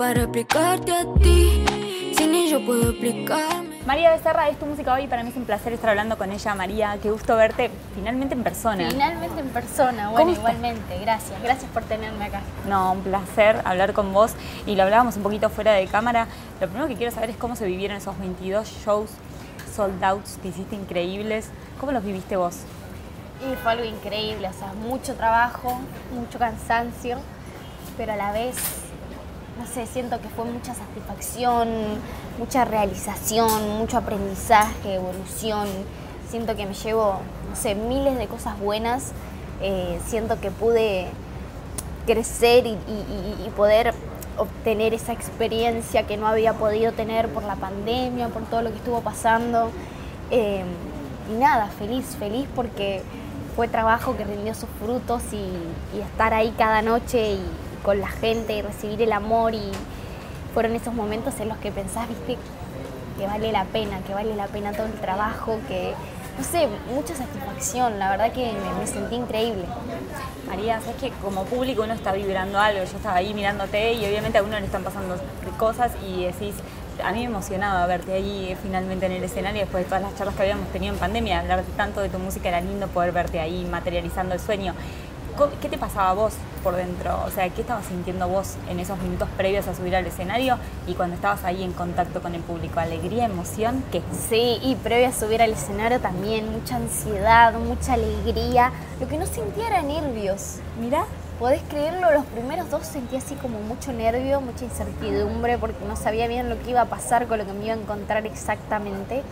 para explicarte a ti, si ni yo puedo explicarme. María Becerra es tu música hoy. Para mí es un placer estar hablando con ella, María. Qué gusto verte finalmente en persona. Finalmente en persona, bueno, igualmente. Gracias, gracias por tenerme acá. No, un placer hablar con vos. Y lo hablábamos un poquito fuera de cámara. Lo primero que quiero saber es cómo se vivieron esos 22 shows sold outs que hiciste increíbles. ¿Cómo los viviste vos? Y fue algo increíble, o sea, mucho trabajo, mucho cansancio, pero a la vez, no sé, siento que fue mucha satisfacción, mucha realización, mucho aprendizaje, evolución. Siento que me llevo, no sé, miles de cosas buenas. Eh, siento que pude crecer y, poder obtener esa experiencia que no había podido tener por la pandemia, por todo lo que estuvo pasando. Eh, y nada, feliz, feliz porque fue trabajo que rindió sus frutos y, estar ahí cada noche y con la gente y recibir el amor y fueron esos momentos en los que pensás, viste, que vale la pena, que vale la pena todo el trabajo, que, no sé, mucha satisfacción, la verdad que me, sentí increíble. María, sabes que como público uno está vibrando algo, yo estaba ahí mirándote y obviamente a uno le están pasando cosas y decís, a mí me emocionaba verte ahí finalmente en el escenario después de todas las charlas que habíamos tenido en pandemia, hablar tanto de tu música era lindo poder verte ahí materializando el sueño. ¿Qué te pasaba a vos por dentro? O sea, ¿qué estabas sintiendo vos en esos minutos previos a subir al escenario y cuando estabas ahí en contacto con el público? ¿Alegría, emoción? ¿Qué? Sí, y previo a subir al escenario también, mucha ansiedad, mucha alegría. Lo que no sentía era nervios. Mira, podés creerlo, los primeros dos sentí así como mucho nervio, mucha incertidumbre, porque no sabía bien lo que iba a pasar con lo que me iba a encontrar exactamente.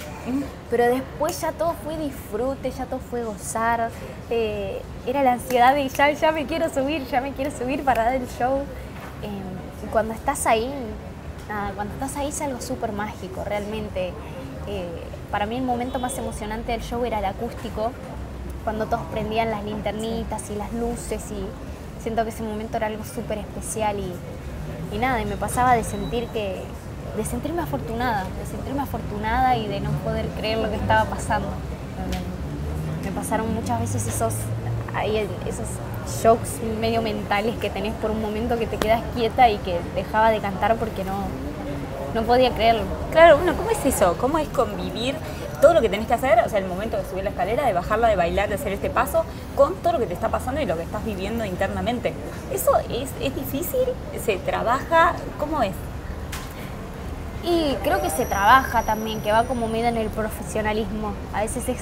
Pero después ya todo fue disfrute, ya todo fue gozar. Eh, era la ansiedad de ya, ya me quiero subir, ya me quiero subir para dar el show. Eh, y cuando estás ahí, nada, cuando estás ahí es algo súper mágico, realmente. Eh, para mí el momento más emocionante del show era el acústico, cuando todos prendían las linternitas y las luces y siento que ese momento era algo súper especial y, y nada, y me pasaba de sentir que, de sentirme afortunada, de sentirme afortunada y de no poder creer lo que estaba pasando. Me pasaron muchas veces esos, esos shocks medio mentales que tenés por un momento que te quedas quieta y que dejaba de cantar porque no, no podía creerlo. Claro, bueno, ¿cómo es eso? ¿Cómo es convivir todo lo que tenés que hacer, o sea, el momento de subir la escalera, de bajarla, de bailar, de hacer este paso, con todo lo que te está pasando y lo que estás viviendo internamente. ¿Eso es, es difícil? ¿Se trabaja? ¿Cómo es? Y creo que se trabaja también, que va como medio en el profesionalismo. A veces es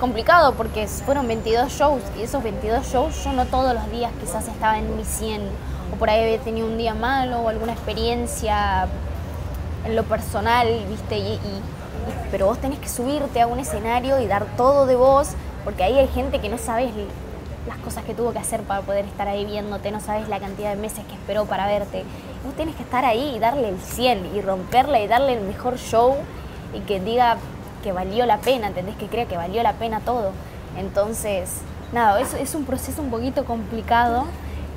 complicado porque fueron 22 shows y esos 22 shows yo no todos los días quizás estaba en mi 100 o por ahí había tenido un día malo o alguna experiencia en lo personal, ¿viste? y pero vos tenés que subirte a un escenario y dar todo de vos, porque ahí hay gente que no sabes las cosas que tuvo que hacer para poder estar ahí viéndote, no sabes la cantidad de meses que esperó para verte. Vos tenés que estar ahí y darle el 100 y romperle y darle el mejor show y que diga que valió la pena, ¿entendés? Que crea que valió la pena todo. Entonces, nada, es, es un proceso un poquito complicado,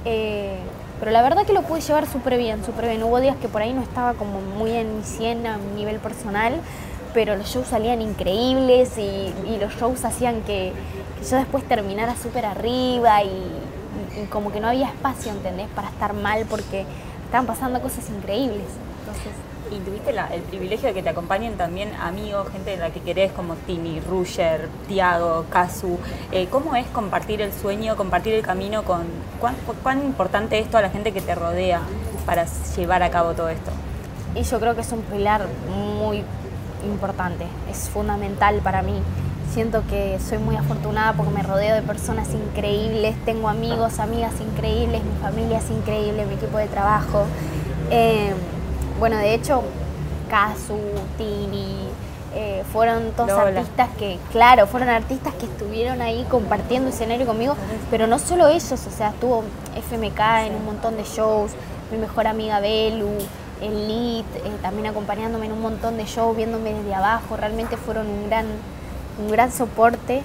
eh, pero la verdad que lo pude llevar súper bien, súper bien. Hubo días que por ahí no estaba como muy en mi 100 a nivel personal, pero los shows salían increíbles y, los shows hacían que, yo después terminara súper arriba y, como que no había espacio, ¿entendés? Para estar mal porque estaban pasando cosas increíbles. Entonces, y tuviste el privilegio de que te acompañen también amigos, gente de la que querés, como Tini, Ruger, Tiago, Kazu. Eh, ¿Cómo es compartir el sueño, compartir el camino con. Cuán, cuán importante es toda la gente que te rodea para llevar a cabo todo esto? Y yo creo que es un pilar muy importante, es fundamental para mí. Siento que soy muy afortunada porque me rodeo de personas increíbles, tengo amigos, amigas increíbles, mi familia es increíble, mi equipo de trabajo. Eh, bueno, de hecho, Kazu, Tini, eh, fueron todos artistas que, claro, fueron artistas que estuvieron ahí compartiendo escenario conmigo, pero no solo ellos, o sea, estuvo FMK en un montón de shows, mi mejor amiga Belu, el lead, eh, también acompañándome en un montón de shows, viéndome desde abajo, realmente fueron un gran, un gran soporte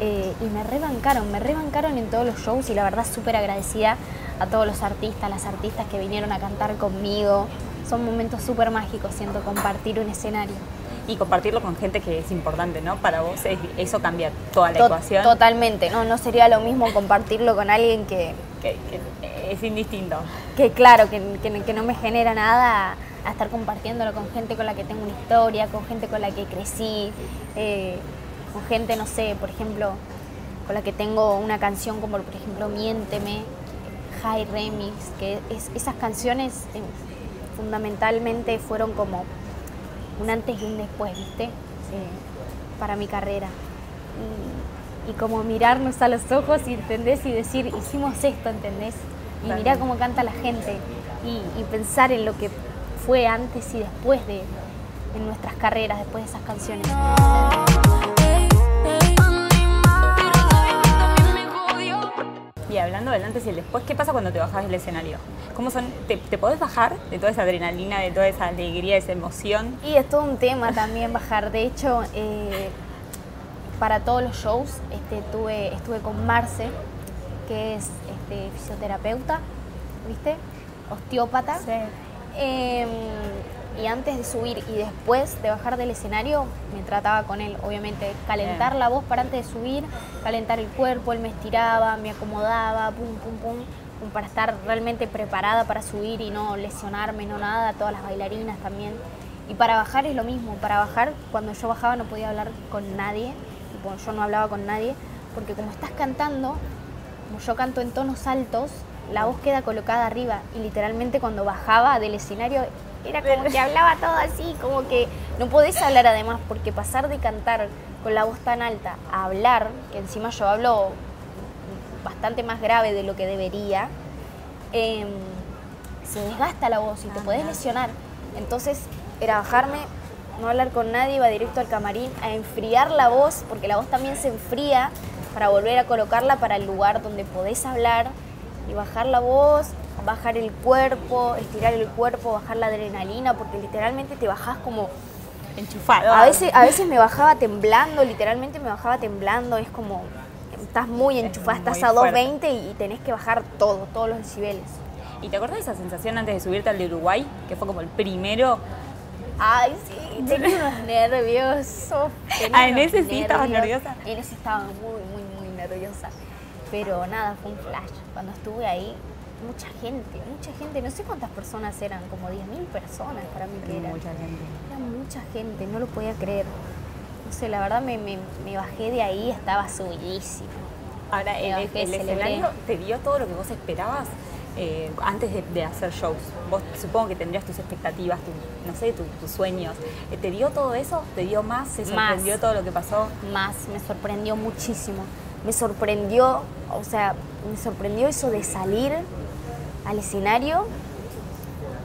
eh, y me rebancaron, me rebancaron en todos los shows y la verdad súper agradecida a todos los artistas, las artistas que vinieron a cantar conmigo. Son momentos súper mágicos, siento, compartir un escenario. Y compartirlo con gente que es importante, ¿no? Para vos eso cambia toda la ecuación. Totalmente, ¿no? No sería lo mismo compartirlo con alguien que... que, Es indistinto. que claro, que, que- no me genera nada a estar compartiéndolo con gente con la que tengo una historia, con gente con la que crecí, eh, con gente, no sé, por ejemplo, con la que tengo una canción como por ejemplo Miénteme, High Remix, que es, esas canciones eh, fundamentalmente fueron como un antes y un después, ¿viste? Eh, para mi carrera. Y, y como mirarnos a los ojos, y ¿entendés? Y decir, hicimos esto, ¿entendés? Y mirar cómo canta la gente. Y, y pensar en lo que fue antes y después de en nuestras carreras, después de esas canciones. Y hablando del antes y el después, ¿qué pasa cuando te bajas del escenario? ¿Cómo son? ¿Te, te podés bajar de toda esa adrenalina, de toda esa alegría, esa emoción? Y es todo un tema también bajar. De hecho, eh, para todos los shows este, tuve, estuve con Marce, que es este, fisioterapeuta, ¿viste? Osteópata. Eh, y antes de subir y después de bajar del escenario, me trataba con él, obviamente, calentar Bien. la voz para antes de subir, calentar el cuerpo, él me estiraba, me acomodaba, pum, pum, pum, pum, para estar realmente preparada para subir y no lesionarme, no nada, todas las bailarinas también. Y para bajar es lo mismo, para bajar, cuando yo bajaba no podía hablar con nadie, yo no hablaba con nadie, porque como estás cantando, como yo canto en tonos altos, la voz queda colocada arriba y literalmente cuando bajaba del escenario era como que hablaba todo así, como que no podés hablar además, porque pasar de cantar con la voz tan alta a hablar, que encima yo hablo bastante más grave de lo que debería, em, se desgasta la voz y te podés lesionar. Entonces era bajarme, no hablar con nadie, iba directo al camarín a enfriar la voz, porque la voz también se enfría para volver a colocarla para el lugar donde podés hablar y bajar la voz, bajar el cuerpo, estirar el cuerpo, bajar la adrenalina, porque literalmente te bajás como... Enchufado. A veces, a veces me bajaba temblando, literalmente me bajaba temblando, es como... Estás muy enchufada, muy estás a fuerte. 220 y tenés que bajar todo, todos los decibeles. ¿Y te acordás de esa sensación antes de subirte al de Uruguay? Que fue como el primero. Ay, sí, tenía unos nerviosos. tenía Ah, ¿en ese sí estabas nervios. nerviosa? En ese estaba muy, muy, Pero nada, fue un flash. Cuando estuve ahí, mucha gente, mucha gente. No sé cuántas personas eran, como 10.000 personas para mí que eran. Mucha gente. Era mucha gente, no lo podía creer. No sé, la verdad me, me, me bajé de ahí, estaba subidísima. Ahora, Me el, bajé, el escenario te dio todo lo que vos esperabas eh, antes de, de hacer shows. Vos supongo que tendrías tus expectativas, tus, no sé, tu- tus sueños. Eh, ¿Te dio todo eso? ¿Te dio más? ¿Se Más. sorprendió todo lo que pasó? más, me sorprendió muchísimo. Me sorprendió, o sea, me sorprendió eso de salir al escenario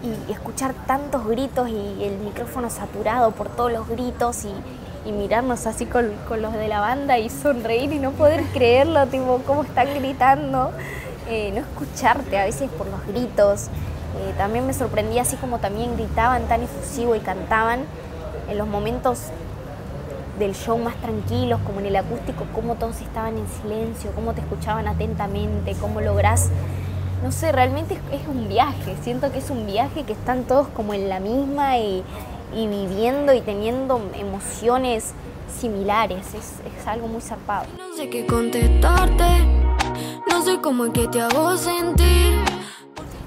y escuchar tantos gritos y el micrófono saturado por todos los gritos y, y mirarnos así con, con los de la banda y sonreír y no poder creerlo, tipo, cómo están gritando, eh, no escucharte a veces por los gritos. Eh, también me sorprendía así como también gritaban tan efusivo y cantaban en los momentos del show más tranquilos, como en el acústico, cómo todos estaban en silencio, cómo te escuchaban atentamente, cómo lográs, no sé, realmente es, un viaje, siento que es un viaje que están todos como en la misma y, y viviendo y teniendo emociones similares, es, es algo muy zarpado. No sé qué contestarte, no sé cómo es que te hago sentir.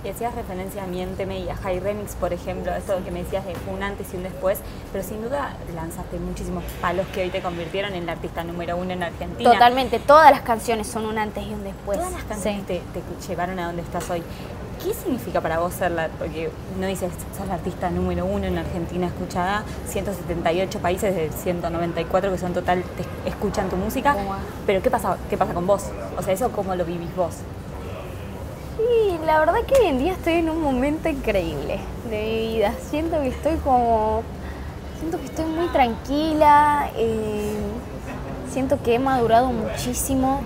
Y hacías referencia a Miénteme y a High Remix, por ejemplo, esto que me decías de un antes y un después, pero sin duda lanzaste muchísimos palos que hoy te convirtieron en la artista número uno en Argentina. Totalmente, todas las canciones son un antes y un después. Todas las canciones Sí. te, te llevaron a donde estás hoy. ¿Qué significa para vos ser la, porque no dices, sos la artista número uno en Argentina escuchada, 178 países de 194 que son total, te escuchan tu música, pero ¿qué pasa, ¿qué pasa con vos? O sea, ¿eso cómo lo vivís vos? Sí, la verdad que hoy en día estoy en un momento increíble de mi vida. Siento que estoy como. Siento que estoy muy tranquila. eh, siento que he madurado muchísimo.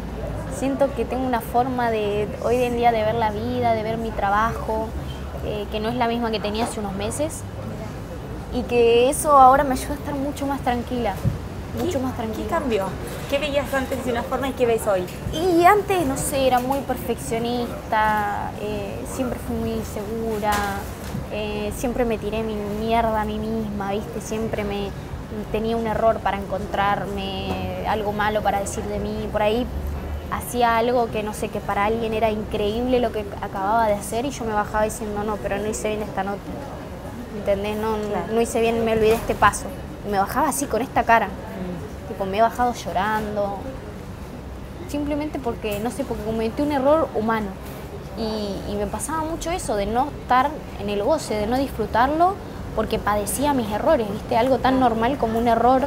Siento que tengo una forma de hoy en día de ver la vida, de ver mi trabajo, eh, que no es la misma que tenía hace unos meses. Y que eso ahora me ayuda a estar mucho más tranquila. Mucho ¿Qué- más tranquila. ¿Qué cambió? ¿Qué veías antes de una forma y qué ves hoy? Y antes, no sé, era muy perfeccionista, eh, siempre fui muy insegura, eh, siempre me tiré mi mierda a mí misma, ¿viste? Siempre me tenía un error para encontrarme, algo malo para decir de mí. Por ahí hacía algo que no sé, que para alguien era increíble lo que acababa de hacer y yo me bajaba diciendo, no, pero no hice bien esta nota. ¿Entendés? No, no hice bien, me olvidé este paso. Y me bajaba así con esta cara. Tipo, me he bajado llorando. Simplemente porque, no sé, porque cometí un error humano. Y, y me pasaba mucho eso, de no estar en el goce, de no disfrutarlo, porque padecía mis errores, ¿viste? Algo tan normal como un error,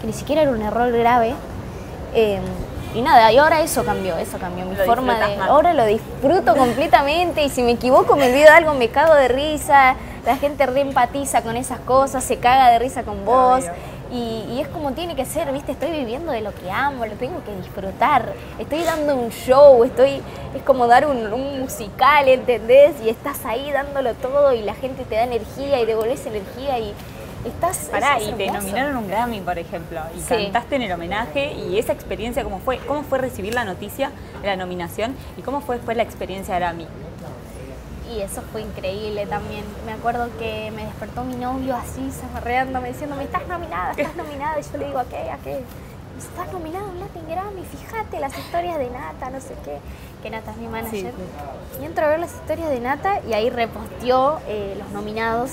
que ni siquiera era un error grave. Eh, y nada, y ahora eso cambió, eso cambió. Mi Lo forma de. Ahora lo disfruto completamente y si me equivoco, me olvido de algo, me cago de risa. La gente reempatiza con esas cosas, se caga de risa con vos. Y, y es como tiene que ser, ¿viste? Estoy viviendo de lo que amo, lo tengo que disfrutar. Estoy dando un show, estoy. Es como dar un, un musical, ¿entendés? Y estás ahí dándolo todo y la gente te da energía y devolvés energía y estás. Pará, es- y te nominaron un Grammy, por ejemplo, y Sí. cantaste en el homenaje, y esa experiencia, ¿cómo fue? ¿Cómo fue recibir la noticia de la nominación? ¿Y cómo fue después la experiencia Grammy? Y eso fue increíble también. Me acuerdo que me despertó mi novio así, zafarreándome, diciéndome, estás nominada, estás nominada. Y yo le digo, ¿a qué? ¿A qué? Estás nominada a un Latin Grammy, fíjate las historias de Nata, no sé qué. Que Nata es mi manager. Sí, Y entro a ver las historias de Nata y ahí reposteó eh, los nominados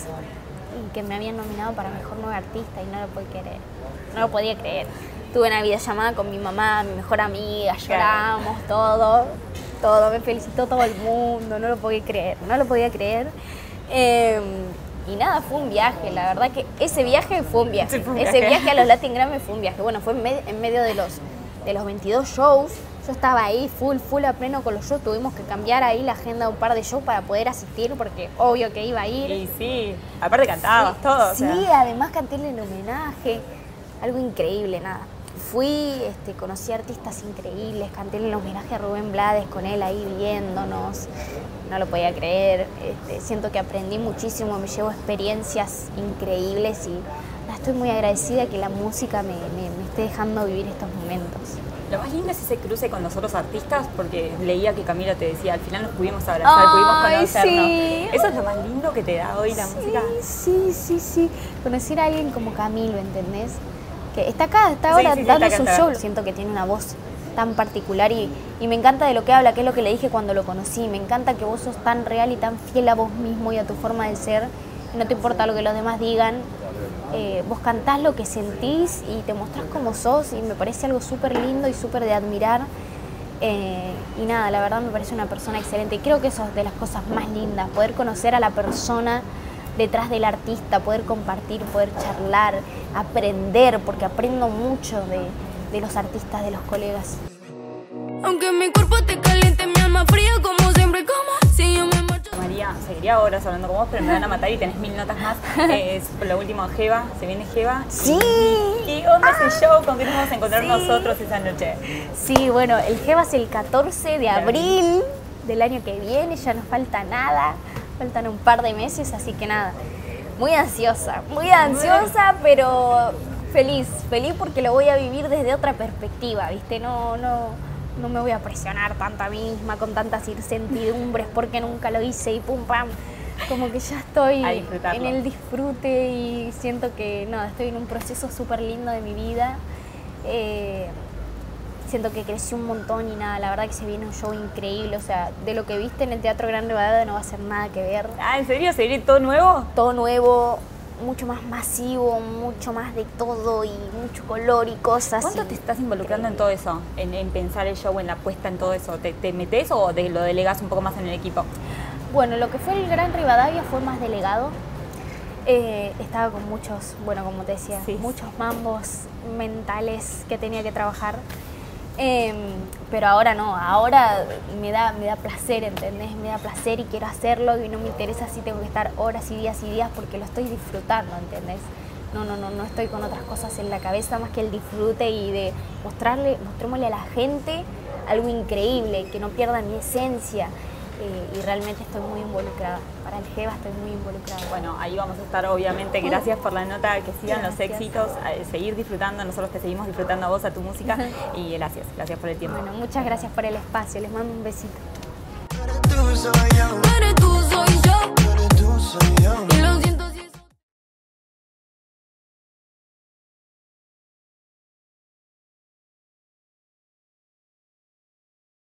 y que me habían nominado para Mejor Nueva Artista y no lo podía creer. No lo podía creer. Tuve una videollamada con mi mamá, mi mejor amiga, lloramos, todo, todo, me felicitó todo el mundo, no lo podía creer, no lo podía creer. Eh, y nada, fue un viaje, la verdad que ese viaje fue un viaje. Sí, fue un ese viaje. a los Latin Grammy fue un viaje. Bueno, fue en, me- en medio de los, de los 22 shows. Yo estaba ahí full, full a pleno con los shows. Tuvimos que cambiar ahí la agenda de un par de shows para poder asistir porque obvio que iba a ir. Y sí, aparte cantabas Sí, todo. o Sí, sea. además canté el homenaje. Algo increíble, nada. Fui, este, conocí artistas increíbles, canté el homenaje a Rubén Blades con él ahí viéndonos. No lo podía creer. Este, siento que aprendí muchísimo, me llevo experiencias increíbles y estoy muy agradecida que la música me, me- me esté dejando vivir estos momentos. Lo más lindo es ese cruce con los otros artistas, porque leía que Camila te decía, al final nos pudimos abrazar, pudimos conocernos. sí. Eso es lo más lindo que te da hoy la sí, música. Sí, sí, sí. Conocer a alguien como Camilo, ¿entendés? Que está acá, está ahora sí, sí, dando está su acá, show. Siento que tiene una voz tan particular y, y me encanta de lo que habla, que es lo que le dije cuando lo conocí. Me encanta que vos sos tan real y tan fiel a vos mismo y a tu forma de ser. No te importa lo que los demás digan. Eh, vos cantás lo que sentís y te mostrás como sos y me parece algo súper lindo y súper de admirar. Eh, y nada, la verdad me parece una persona excelente. Y creo que eso es de las cosas más lindas, poder conocer a la persona detrás del artista, poder compartir, poder charlar, aprender, porque aprendo mucho de, de los artistas, de los colegas. Aunque mi cuerpo te caliente, mi alma fría como siempre, como si yo me marcho. María, seguiría horas hablando con vos, pero me van a matar y tenés mil notas más. Es lo último, Jeva, se viene Jeva. Sí. ¿Qué onda ese show? ¿Con qué nos vamos a encontrar Sí. nosotros esa noche? Sí, bueno, el GEBA es el 14 de abril del año que viene, ya no falta nada, faltan un par de meses, así que nada, muy ansiosa, muy ansiosa, pero feliz, feliz porque lo voy a vivir desde otra perspectiva, ¿viste? No, no, no me voy a presionar tanto a mí misma con tantas incertidumbres porque nunca lo hice y pum pam. Como que ya estoy en el disfrute y siento que no, estoy en un proceso súper lindo de mi vida. Eh, siento que crecí un montón y nada, la verdad que se viene un show increíble, o sea, de lo que viste en el Teatro Gran Rivadavia no va a ser nada que ver. Ah, ¿en serio? ¿Se viene todo nuevo? Todo nuevo, mucho más masivo, mucho más de todo y mucho color y cosas. ¿Cuánto y- te estás involucrando en todo eso? En, en pensar el show, en la puesta en todo eso. ¿Te, te metes o de- lo delegas un poco más en el equipo? Bueno, lo que fue el Gran Rivadavia fue más delegado. Eh, estaba con muchos, bueno, como te decía, Sí. muchos mambos mentales que tenía que trabajar. Em, pero ahora no, ahora me da, me da placer, ¿entendés? Me da placer y quiero hacerlo y no me interesa si tengo que estar horas y días y días porque lo estoy disfrutando, ¿entendés? No, no, no, no estoy con otras cosas en la cabeza más que el disfrute y de mostrarle, mostrémosle a la gente algo increíble, que no pierda mi esencia. Eh, y realmente estoy muy involucrada. Para el GEBA estoy muy involucrada. Bueno, ahí vamos a estar, obviamente. Gracias por la nota, que sigan los éxitos, eh, seguir disfrutando, nosotros te seguimos disfrutando a vos, a tu música. Y gracias, gracias por el tiempo. Bueno, muchas gracias por el espacio. Les mando un besito.